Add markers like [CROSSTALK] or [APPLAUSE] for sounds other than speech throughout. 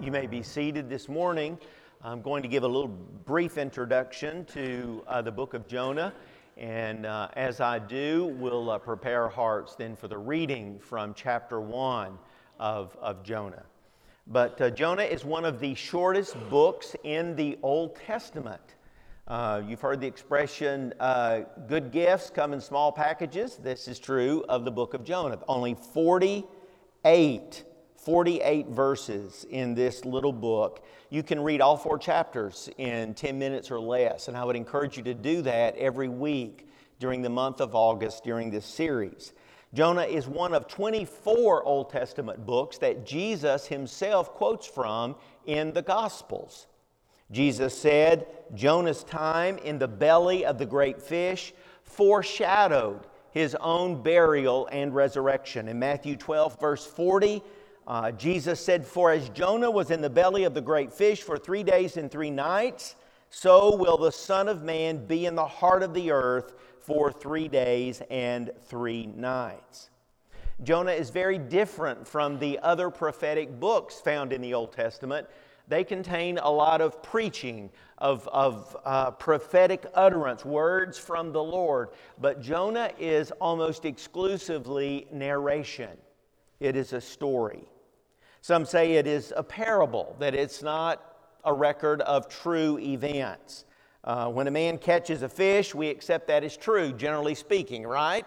You may be seated this morning. I'm going to give a little brief introduction to uh, the book of Jonah. And uh, as I do, we'll uh, prepare hearts then for the reading from chapter 1 of, of Jonah. But uh, Jonah is one of the shortest books in the Old Testament. Uh, you've heard the expression, uh, good gifts come in small packages. This is true of the book of Jonah. Only 48 48 verses in this little book. You can read all four chapters in 10 minutes or less, and I would encourage you to do that every week during the month of August during this series. Jonah is one of 24 Old Testament books that Jesus himself quotes from in the Gospels. Jesus said, Jonah's time in the belly of the great fish foreshadowed his own burial and resurrection. In Matthew 12, verse 40, uh, Jesus said, For as Jonah was in the belly of the great fish for three days and three nights, so will the Son of Man be in the heart of the earth for three days and three nights. Jonah is very different from the other prophetic books found in the Old Testament. They contain a lot of preaching, of, of uh, prophetic utterance, words from the Lord. But Jonah is almost exclusively narration, it is a story. Some say it is a parable, that it's not a record of true events. Uh, when a man catches a fish, we accept that as true, generally speaking, right?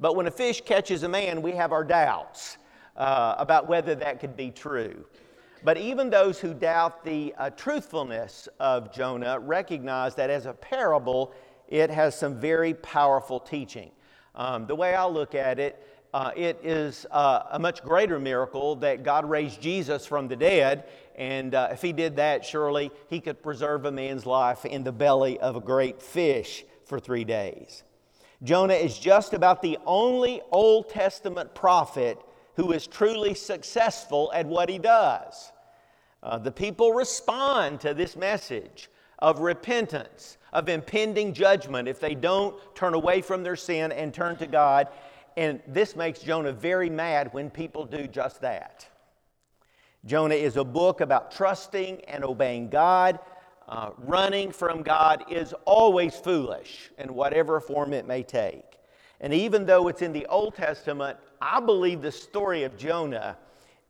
But when a fish catches a man, we have our doubts uh, about whether that could be true. But even those who doubt the uh, truthfulness of Jonah recognize that as a parable, it has some very powerful teaching. Um, the way I look at it, uh, it is uh, a much greater miracle that God raised Jesus from the dead. And uh, if He did that, surely He could preserve a man's life in the belly of a great fish for three days. Jonah is just about the only Old Testament prophet who is truly successful at what he does. Uh, the people respond to this message of repentance, of impending judgment if they don't turn away from their sin and turn to God. And this makes Jonah very mad when people do just that. Jonah is a book about trusting and obeying God. Uh, running from God is always foolish in whatever form it may take. And even though it's in the Old Testament, I believe the story of Jonah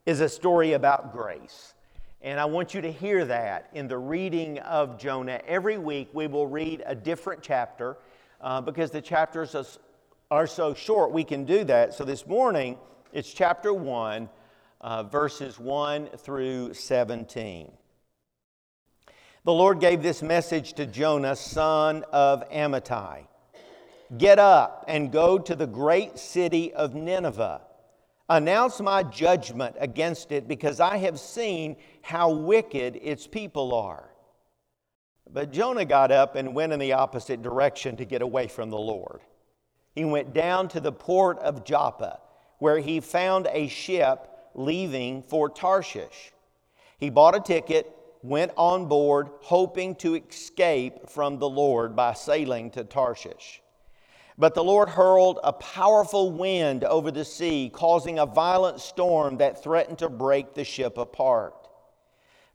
is a story about grace. And I want you to hear that in the reading of Jonah. Every week we will read a different chapter uh, because the chapters are so short, we can do that. So this morning, it's chapter 1, uh, verses 1 through 17. The Lord gave this message to Jonah, son of Amittai Get up and go to the great city of Nineveh. Announce my judgment against it because I have seen how wicked its people are. But Jonah got up and went in the opposite direction to get away from the Lord he went down to the port of Joppa, where he found a ship leaving for Tarshish. He bought a ticket, went on board, hoping to escape from the Lord by sailing to Tarshish. But the Lord hurled a powerful wind over the sea, causing a violent storm that threatened to break the ship apart.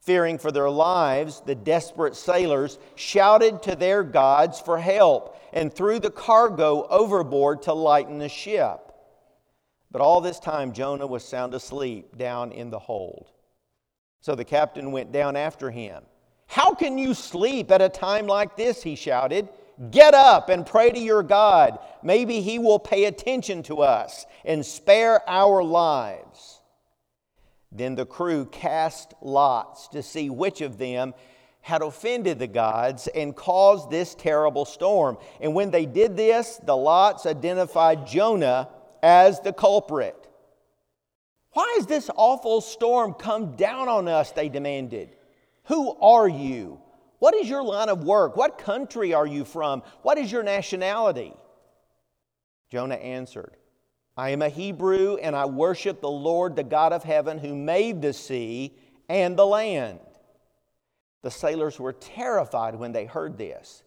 Fearing for their lives, the desperate sailors shouted to their gods for help and threw the cargo overboard to lighten the ship. But all this time, Jonah was sound asleep down in the hold. So the captain went down after him. How can you sleep at a time like this? He shouted. Get up and pray to your God. Maybe he will pay attention to us and spare our lives. Then the crew cast lots to see which of them had offended the gods and caused this terrible storm. And when they did this, the lots identified Jonah as the culprit. Why has this awful storm come down on us? They demanded. Who are you? What is your line of work? What country are you from? What is your nationality? Jonah answered, I am a Hebrew and I worship the Lord, the God of heaven, who made the sea and the land. The sailors were terrified when they heard this,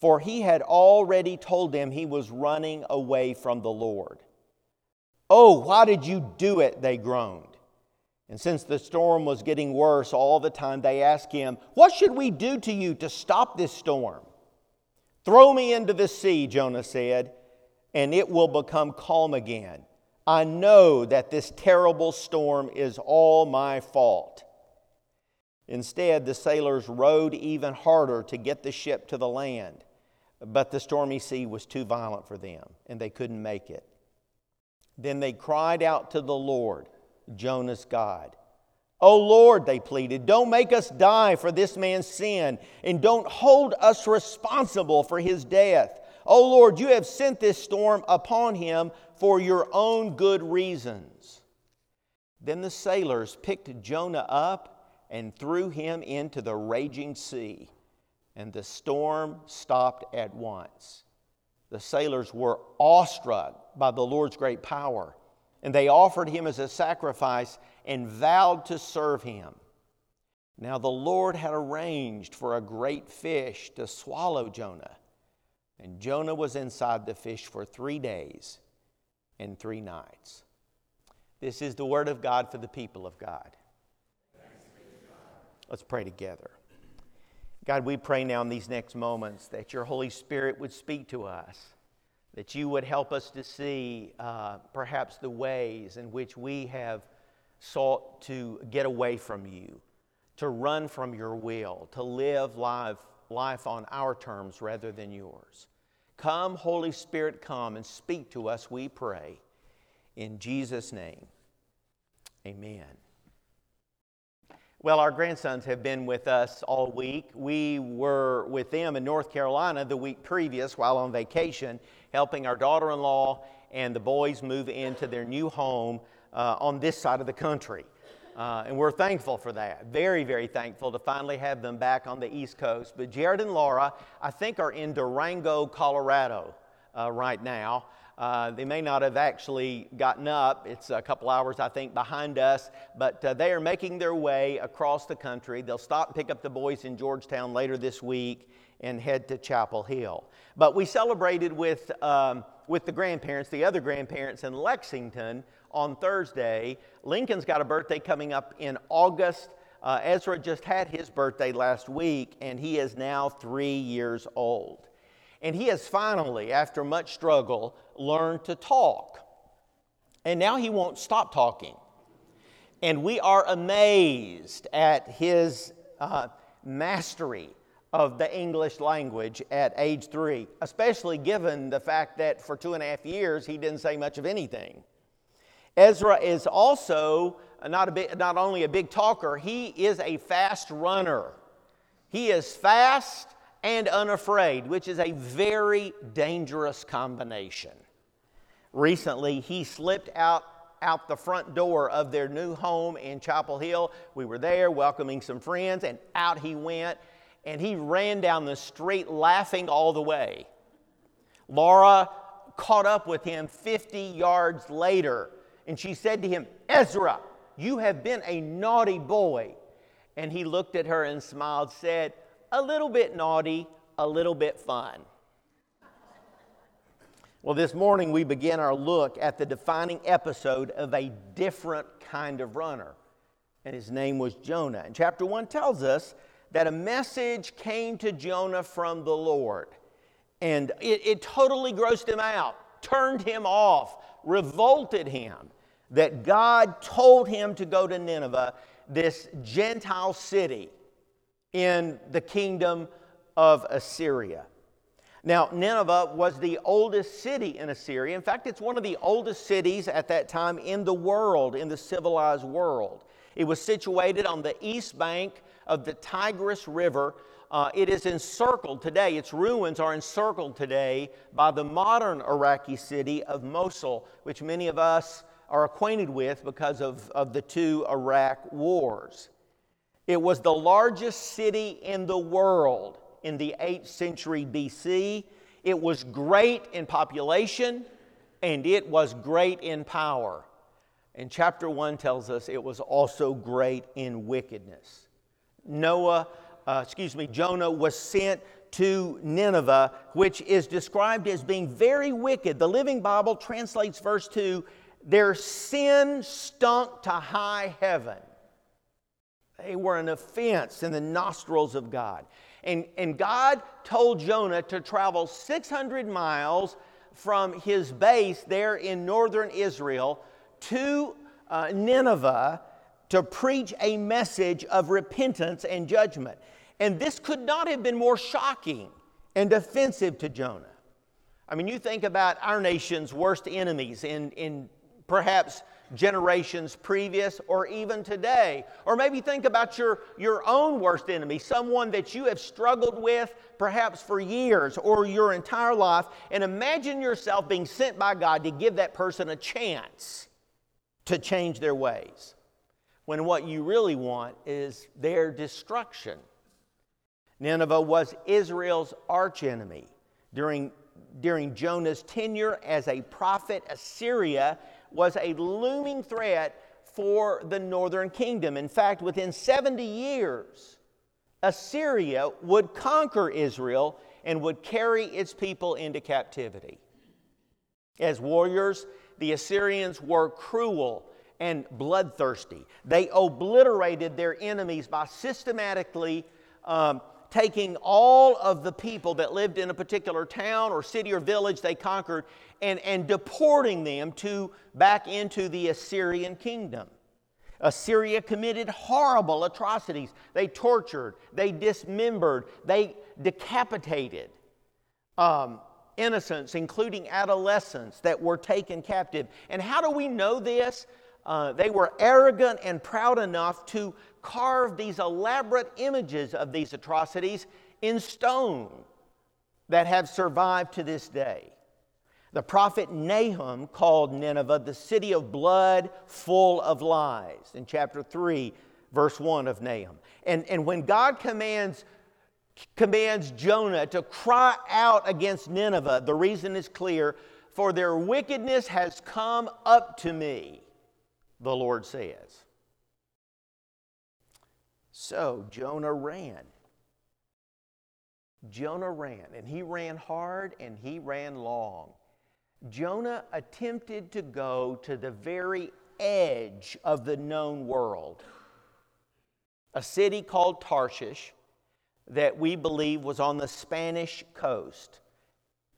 for he had already told them he was running away from the Lord. Oh, why did you do it? They groaned. And since the storm was getting worse all the time, they asked him, What should we do to you to stop this storm? Throw me into the sea, Jonah said, and it will become calm again. I know that this terrible storm is all my fault. Instead, the sailors rowed even harder to get the ship to the land, but the stormy sea was too violent for them, and they couldn't make it. Then they cried out to the Lord Jonah's God. Oh Lord, they pleaded, don't make us die for this man's sin, and don't hold us responsible for his death. Oh Lord, you have sent this storm upon him for your own good reasons. Then the sailors picked Jonah up and threw him into the raging sea, and the storm stopped at once. The sailors were awestruck by the Lord's great power and they offered him as a sacrifice and vowed to serve him. Now the Lord had arranged for a great fish to swallow Jonah, and Jonah was inside the fish for three days and three nights. This is the word of God for the people of God. Let's pray together. God, we pray now in these next moments that your Holy Spirit would speak to us that you would help us to see uh, perhaps the ways in which we have sought to get away from you, to run from your will, to live life, life on our terms rather than yours. Come, Holy Spirit, come and speak to us, we pray. In Jesus' name, amen. Well, our grandsons have been with us all week. We were with them in North Carolina the week previous while on vacation, helping our daughter in law and the boys move into their new home uh, on this side of the country. Uh, and we're thankful for that. Very, very thankful to finally have them back on the East Coast. But Jared and Laura, I think, are in Durango, Colorado uh, right now. Uh, they may not have actually gotten up. It's a couple hours, I think, behind us, but uh, they are making their way across the country. They'll stop and pick up the boys in Georgetown later this week and head to Chapel Hill. But we celebrated with, um, with the grandparents, the other grandparents in Lexington on Thursday. Lincoln's got a birthday coming up in August. Uh, Ezra just had his birthday last week, and he is now three years old. And he has finally, after much struggle, learned to talk. And now he won't stop talking. And we are amazed at his uh, mastery of the English language at age three, especially given the fact that for two and a half years he didn't say much of anything. Ezra is also not, a big, not only a big talker, he is a fast runner. He is fast and unafraid, which is a very dangerous combination. Recently, he slipped out out the front door of their new home in Chapel Hill. We were there welcoming some friends, and out he went, and he ran down the street laughing all the way. Laura caught up with him 50 yards later, and she said to him, Ezra, you have been a naughty boy. And he looked at her and smiled, said, a little bit naughty, a little bit fun. Well, this morning we begin our look at the defining episode of a different kind of runner, and his name was Jonah. And chapter 1 tells us that a message came to Jonah from the Lord, and it, it totally grossed him out, turned him off, revolted him that God told him to go to Nineveh, this Gentile city in the kingdom of Assyria. Now, Nineveh was the oldest city in Assyria. In fact, it's one of the oldest cities at that time in the world, in the civilized world. It was situated on the east bank of the Tigris River. Uh, it is encircled today, its ruins are encircled today by the modern Iraqi city of Mosul, which many of us are acquainted with because of, of the two Iraq wars. It was the largest city in the world in the 8th century BC. It was great in population and it was great in power. And chapter 1 tells us it was also great in wickedness. Noah, uh, excuse me, Jonah was sent to Nineveh, which is described as being very wicked. The Living Bible translates verse 2 their sin stunk to high heaven. They were an offense in the nostrils of God. And, and God told Jonah to travel 600 miles from his base there in northern Israel to uh, Nineveh to preach a message of repentance and judgment. And this could not have been more shocking and offensive to Jonah. I mean, you think about our nation's worst enemies in, in perhaps generations previous or even today. Or maybe think about your, your own worst enemy, someone that you have struggled with perhaps for years or your entire life, and imagine yourself being sent by God to give that person a chance to change their ways. When what you really want is their destruction. Nineveh was Israel's archenemy. During, during Jonah's tenure as a prophet, Assyria was a looming threat for the northern kingdom. In fact, within 70 years, Assyria would conquer Israel and would carry its people into captivity. As warriors, the Assyrians were cruel and bloodthirsty. They obliterated their enemies by systematically um, taking all of the people that lived in a particular town or city or village they conquered and, and deporting them to back into the Assyrian kingdom. Assyria committed horrible atrocities. They tortured, they dismembered, they decapitated um, innocents, including adolescents that were taken captive. And how do we know this? Uh, they were arrogant and proud enough to carve these elaborate images of these atrocities in stone that have survived to this day. The prophet Nahum called Nineveh the city of blood full of lies in chapter 3, verse 1 of Nahum. And, and when God commands, commands Jonah to cry out against Nineveh, the reason is clear for their wickedness has come up to me the Lord says. So Jonah ran. Jonah ran, and he ran hard and he ran long. Jonah attempted to go to the very edge of the known world, a city called Tarshish that we believe was on the Spanish coast,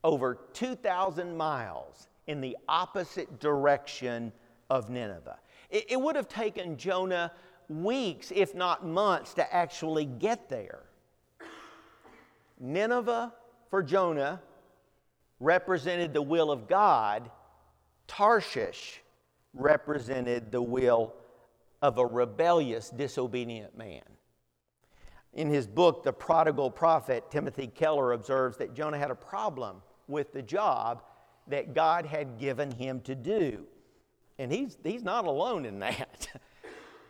over 2,000 miles in the opposite direction of Nineveh. It, it would have taken Jonah weeks, if not months, to actually get there. Nineveh for Jonah represented the will of God, Tarshish represented the will of a rebellious, disobedient man. In his book, The Prodigal Prophet, Timothy Keller observes that Jonah had a problem with the job that God had given him to do. And he's, he's not alone in that. [LAUGHS]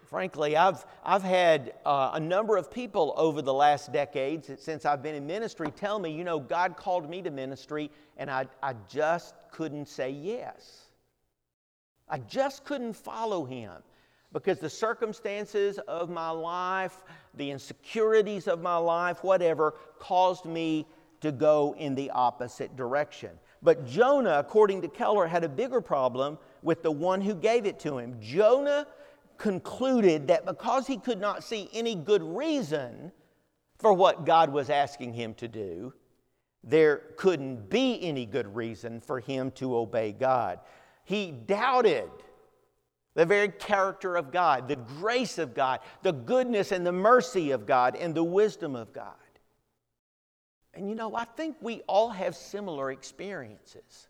Frankly, I've, I've had uh, a number of people over the last decades since I've been in ministry tell me, you know, God called me to ministry and I, I just couldn't say yes. I just couldn't follow Him because the circumstances of my life, the insecurities of my life, whatever, caused me to go in the opposite direction. But Jonah, according to Keller, had a bigger problem with the one who gave it to him. Jonah concluded that because he could not see any good reason for what God was asking him to do, there couldn't be any good reason for him to obey God. He doubted the very character of God, the grace of God, the goodness and the mercy of God, and the wisdom of God. And you know, I think we all have similar experiences,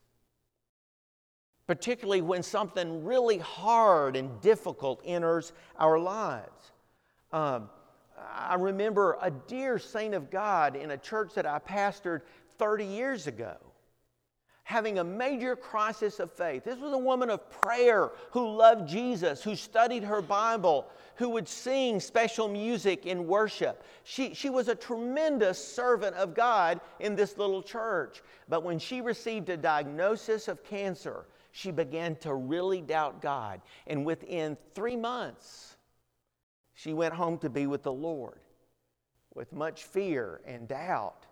particularly when something really hard and difficult enters our lives. Um, I remember a dear saint of God in a church that I pastored 30 years ago having a major crisis of faith. This was a woman of prayer who loved Jesus, who studied her Bible, who would sing special music in worship. She, she was a tremendous servant of God in this little church. But when she received a diagnosis of cancer, she began to really doubt God. And within three months, she went home to be with the Lord with much fear and doubt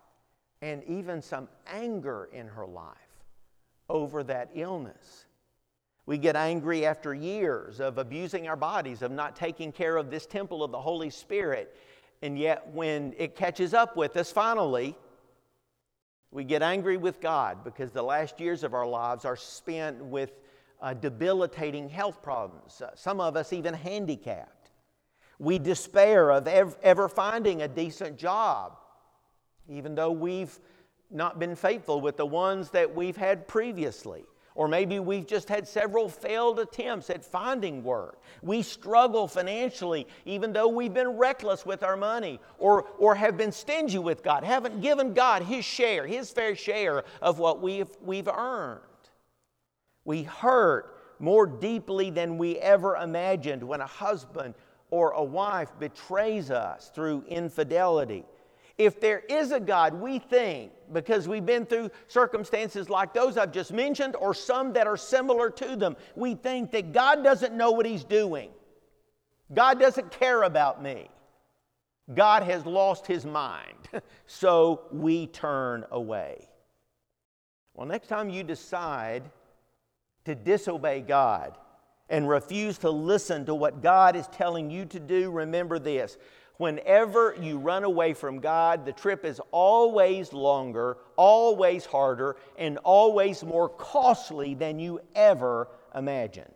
and even some anger in her life over that illness. We get angry after years of abusing our bodies, of not taking care of this temple of the Holy Spirit. And yet, when it catches up with us finally, we get angry with God because the last years of our lives are spent with uh, debilitating health problems, uh, some of us even handicapped. We despair of ev- ever finding a decent job, even though we've not been faithful with the ones that we've had previously. Or maybe we've just had several failed attempts at finding work. We struggle financially, even though we've been reckless with our money or, or have been stingy with God, haven't given God His share, His fair share of what we've, we've earned. We hurt more deeply than we ever imagined when a husband or a wife betrays us through infidelity if there is a God, we think, because we've been through circumstances like those I've just mentioned, or some that are similar to them, we think that God doesn't know what He's doing. God doesn't care about me. God has lost His mind. [LAUGHS] so we turn away. Well, next time you decide to disobey God and refuse to listen to what God is telling you to do, remember this Whenever you run away from God, the trip is always longer, always harder, and always more costly than you ever imagined.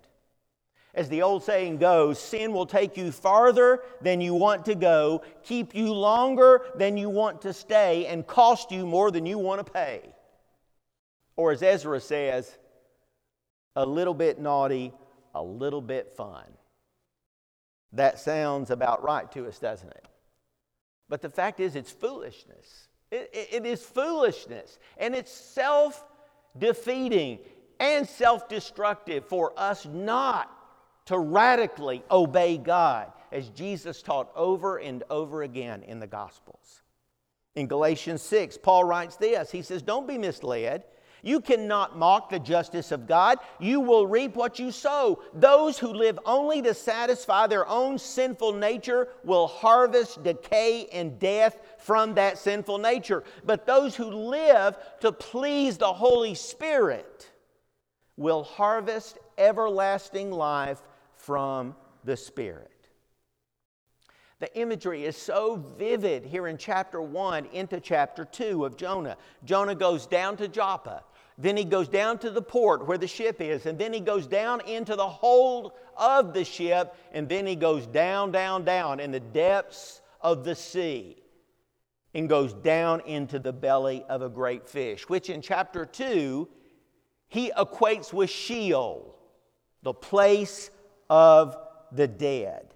As the old saying goes, sin will take you farther than you want to go, keep you longer than you want to stay, and cost you more than you want to pay. Or as Ezra says, a little bit naughty, a little bit fun. That sounds about right to us, doesn't it? But the fact is, it's foolishness. it, it, it is foolishness. And it's self defeating and self destructive for us not to radically obey God, as Jesus taught over and over again in the Gospels. In Galatians 6, Paul writes this He says, Don't be misled. You cannot mock the justice of God. You will reap what you sow. Those who live only to satisfy their own sinful nature will harvest decay and death from that sinful nature. But those who live to please the Holy Spirit will harvest everlasting life from the Spirit. The imagery is so vivid here in chapter 1 into chapter 2 of Jonah. Jonah goes down to Joppa. Then he goes down to the port where the ship is, and then he goes down into the hold of the ship, and then he goes down, down, down in the depths of the sea and goes down into the belly of a great fish, which in chapter 2 he equates with Sheol, the place of the dead.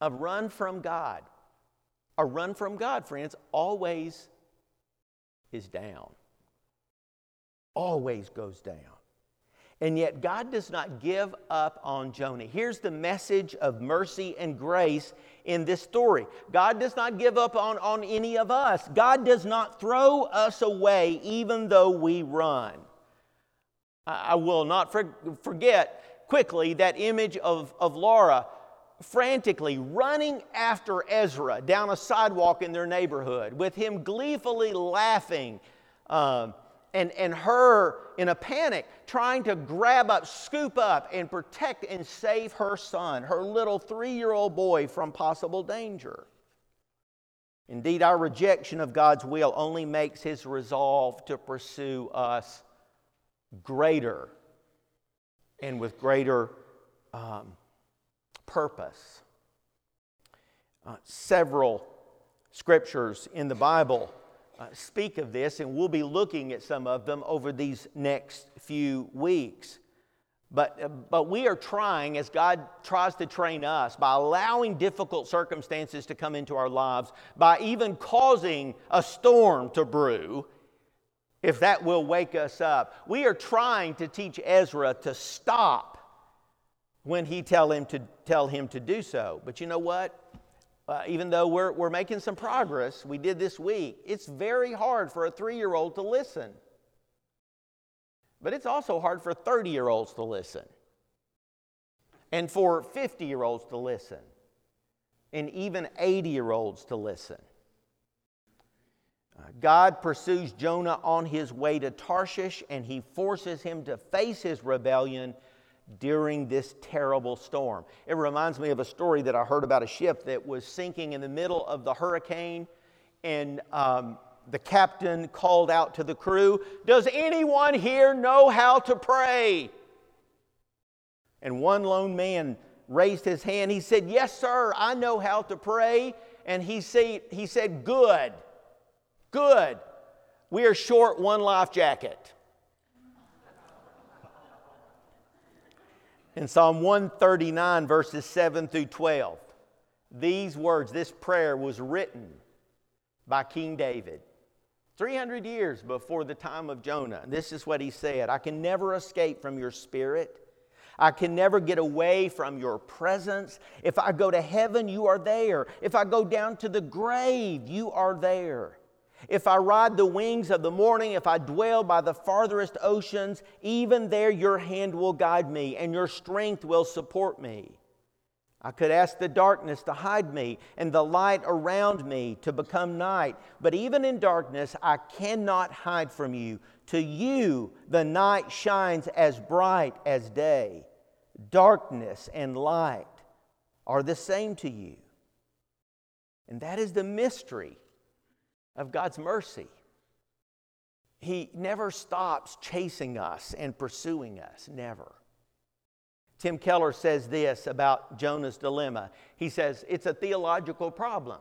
A run from God. A run from God, friends, always is down always goes down. And yet, God does not give up on Jonah. Here's the message of mercy and grace in this story God does not give up on, on any of us, God does not throw us away even though we run. I will not for, forget quickly that image of, of Laura frantically running after Ezra down a sidewalk in their neighborhood, with him gleefully laughing. Um, and, and her in a panic trying to grab up, scoop up, and protect and save her son, her little three year old boy, from possible danger. Indeed, our rejection of God's will only makes his resolve to pursue us greater and with greater um, purpose. Uh, several scriptures in the Bible uh, speak of this, and we'll be looking at some of them over these next few weeks. But, uh, but we are trying, as God tries to train us, by allowing difficult circumstances to come into our lives, by even causing a storm to brew, if that will wake us up. We are trying to teach Ezra to stop when he tell him to tell him to do so. But you know what? Uh, even though we're, we're making some progress, we did this week, it's very hard for a three year old to listen. But it's also hard for 30 year olds to listen, and for 50 year olds to listen, and even 80 year olds to listen. Uh, God pursues Jonah on his way to Tarshish and he forces him to face his rebellion during this terrible storm. It reminds me of a story that I heard about a ship that was sinking in the middle of the hurricane, and um, the captain called out to the crew, Does anyone here know how to pray? And one lone man raised his hand. He said, Yes, sir, I know how to pray. And he, say, he said, Good, good. We are short one life jacket. In Psalm 139, verses 7 through 12, these words, this prayer was written by King David 300 years before the time of Jonah. This is what he said I can never escape from your spirit. I can never get away from your presence. If I go to heaven, you are there. If I go down to the grave, you are there. If I ride the wings of the morning, if I dwell by the farthest oceans, even there your hand will guide me and your strength will support me. I could ask the darkness to hide me and the light around me to become night. But even in darkness, I cannot hide from you. To you, the night shines as bright as day. Darkness and light are the same to you. And that is the mystery of God's mercy. He never stops chasing us and pursuing us, never. Tim Keller says this about Jonah's dilemma. He says it's a theological problem.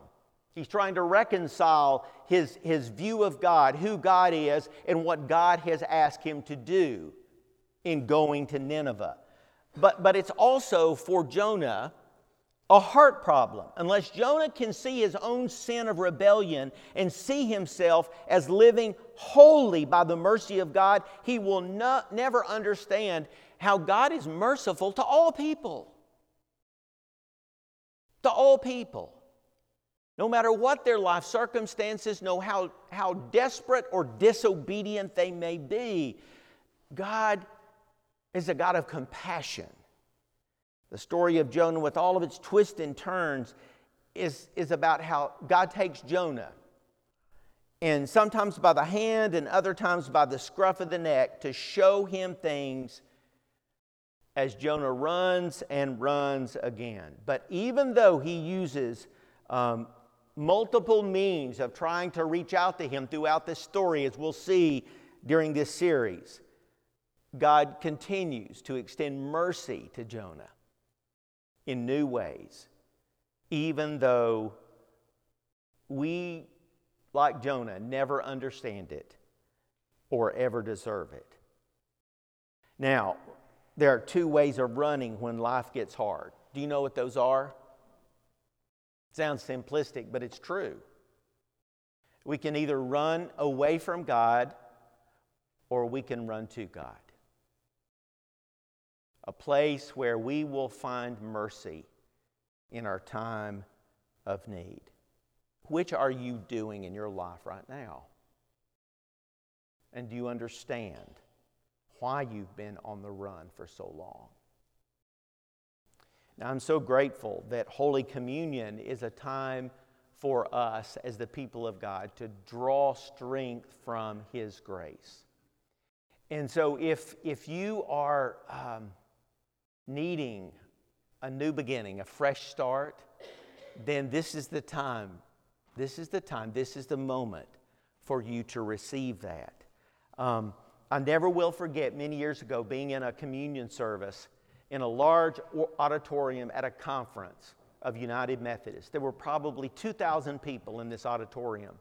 He's trying to reconcile his, his view of God, who God is, and what God has asked him to do in going to Nineveh. But, but it's also for Jonah a heart problem. Unless Jonah can see his own sin of rebellion and see himself as living wholly by the mercy of God, he will not, never understand how God is merciful to all people. To all people. No matter what their life circumstances, no how, how desperate or disobedient they may be, God is a God of compassion. The story of Jonah, with all of its twists and turns, is, is about how God takes Jonah and sometimes by the hand and other times by the scruff of the neck to show him things as Jonah runs and runs again. But even though he uses um, multiple means of trying to reach out to him throughout this story, as we'll see during this series, God continues to extend mercy to Jonah in new ways, even though we, like Jonah, never understand it or ever deserve it. Now, there are two ways of running when life gets hard. Do you know what those are? sounds simplistic, but it's true. We can either run away from God or we can run to God a place where we will find mercy in our time of need. Which are you doing in your life right now? And do you understand why you've been on the run for so long? Now, I'm so grateful that Holy Communion is a time for us as the people of God to draw strength from His grace. And so, if, if you are um, needing a new beginning, a fresh start, then this is the time. This is the time. This is the moment for you to receive that. Um, I never will forget many years ago being in a communion service in a large auditorium at a conference of United Methodists. There were probably 2,000 people in this auditorium.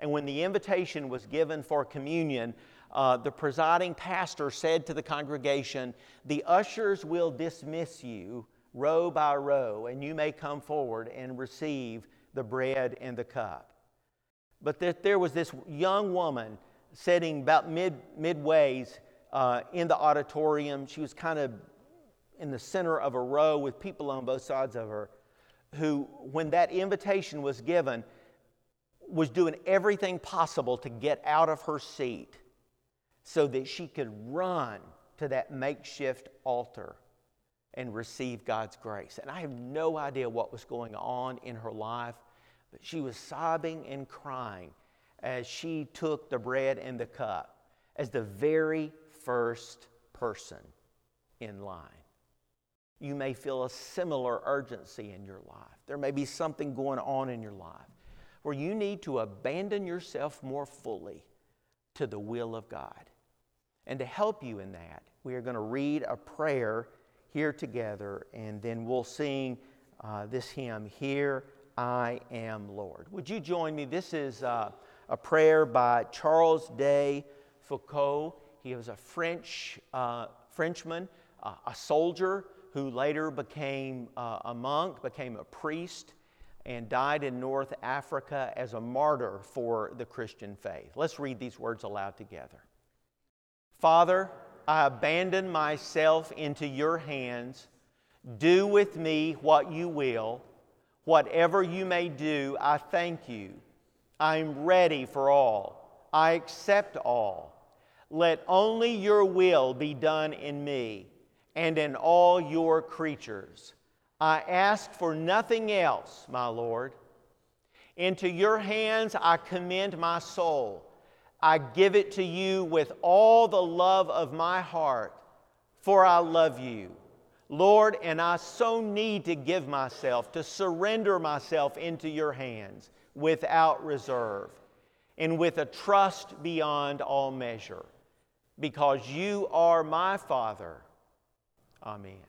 And when the invitation was given for communion, uh, the presiding pastor said to the congregation, The ushers will dismiss you row by row, and you may come forward and receive the bread and the cup. But that there was this young woman sitting about mid, midways uh, in the auditorium. She was kind of in the center of a row with people on both sides of her, who, when that invitation was given, was doing everything possible to get out of her seat so that she could run to that makeshift altar and receive God's grace. And I have no idea what was going on in her life, but she was sobbing and crying as she took the bread and the cup as the very first person in line. You may feel a similar urgency in your life. There may be something going on in your life where you need to abandon yourself more fully to the will of God. And to help you in that, we are going to read a prayer here together, and then we'll sing uh, this hymn, Here I Am, Lord. Would you join me? This is uh, a prayer by Charles de Foucauld. He was a French uh, Frenchman, uh, a soldier who later became uh, a monk, became a priest, and died in North Africa as a martyr for the Christian faith. Let's read these words aloud together. Father, I abandon myself into your hands. Do with me what you will. Whatever you may do, I thank you. I'm ready for all. I accept all. Let only your will be done in me and in all your creatures. I ask for nothing else, my Lord. Into your hands I commend my soul. I give it to you with all the love of my heart, for I love you. Lord, and I so need to give myself, to surrender myself into your hands without reserve and with a trust beyond all measure, because you are my Father. Amen.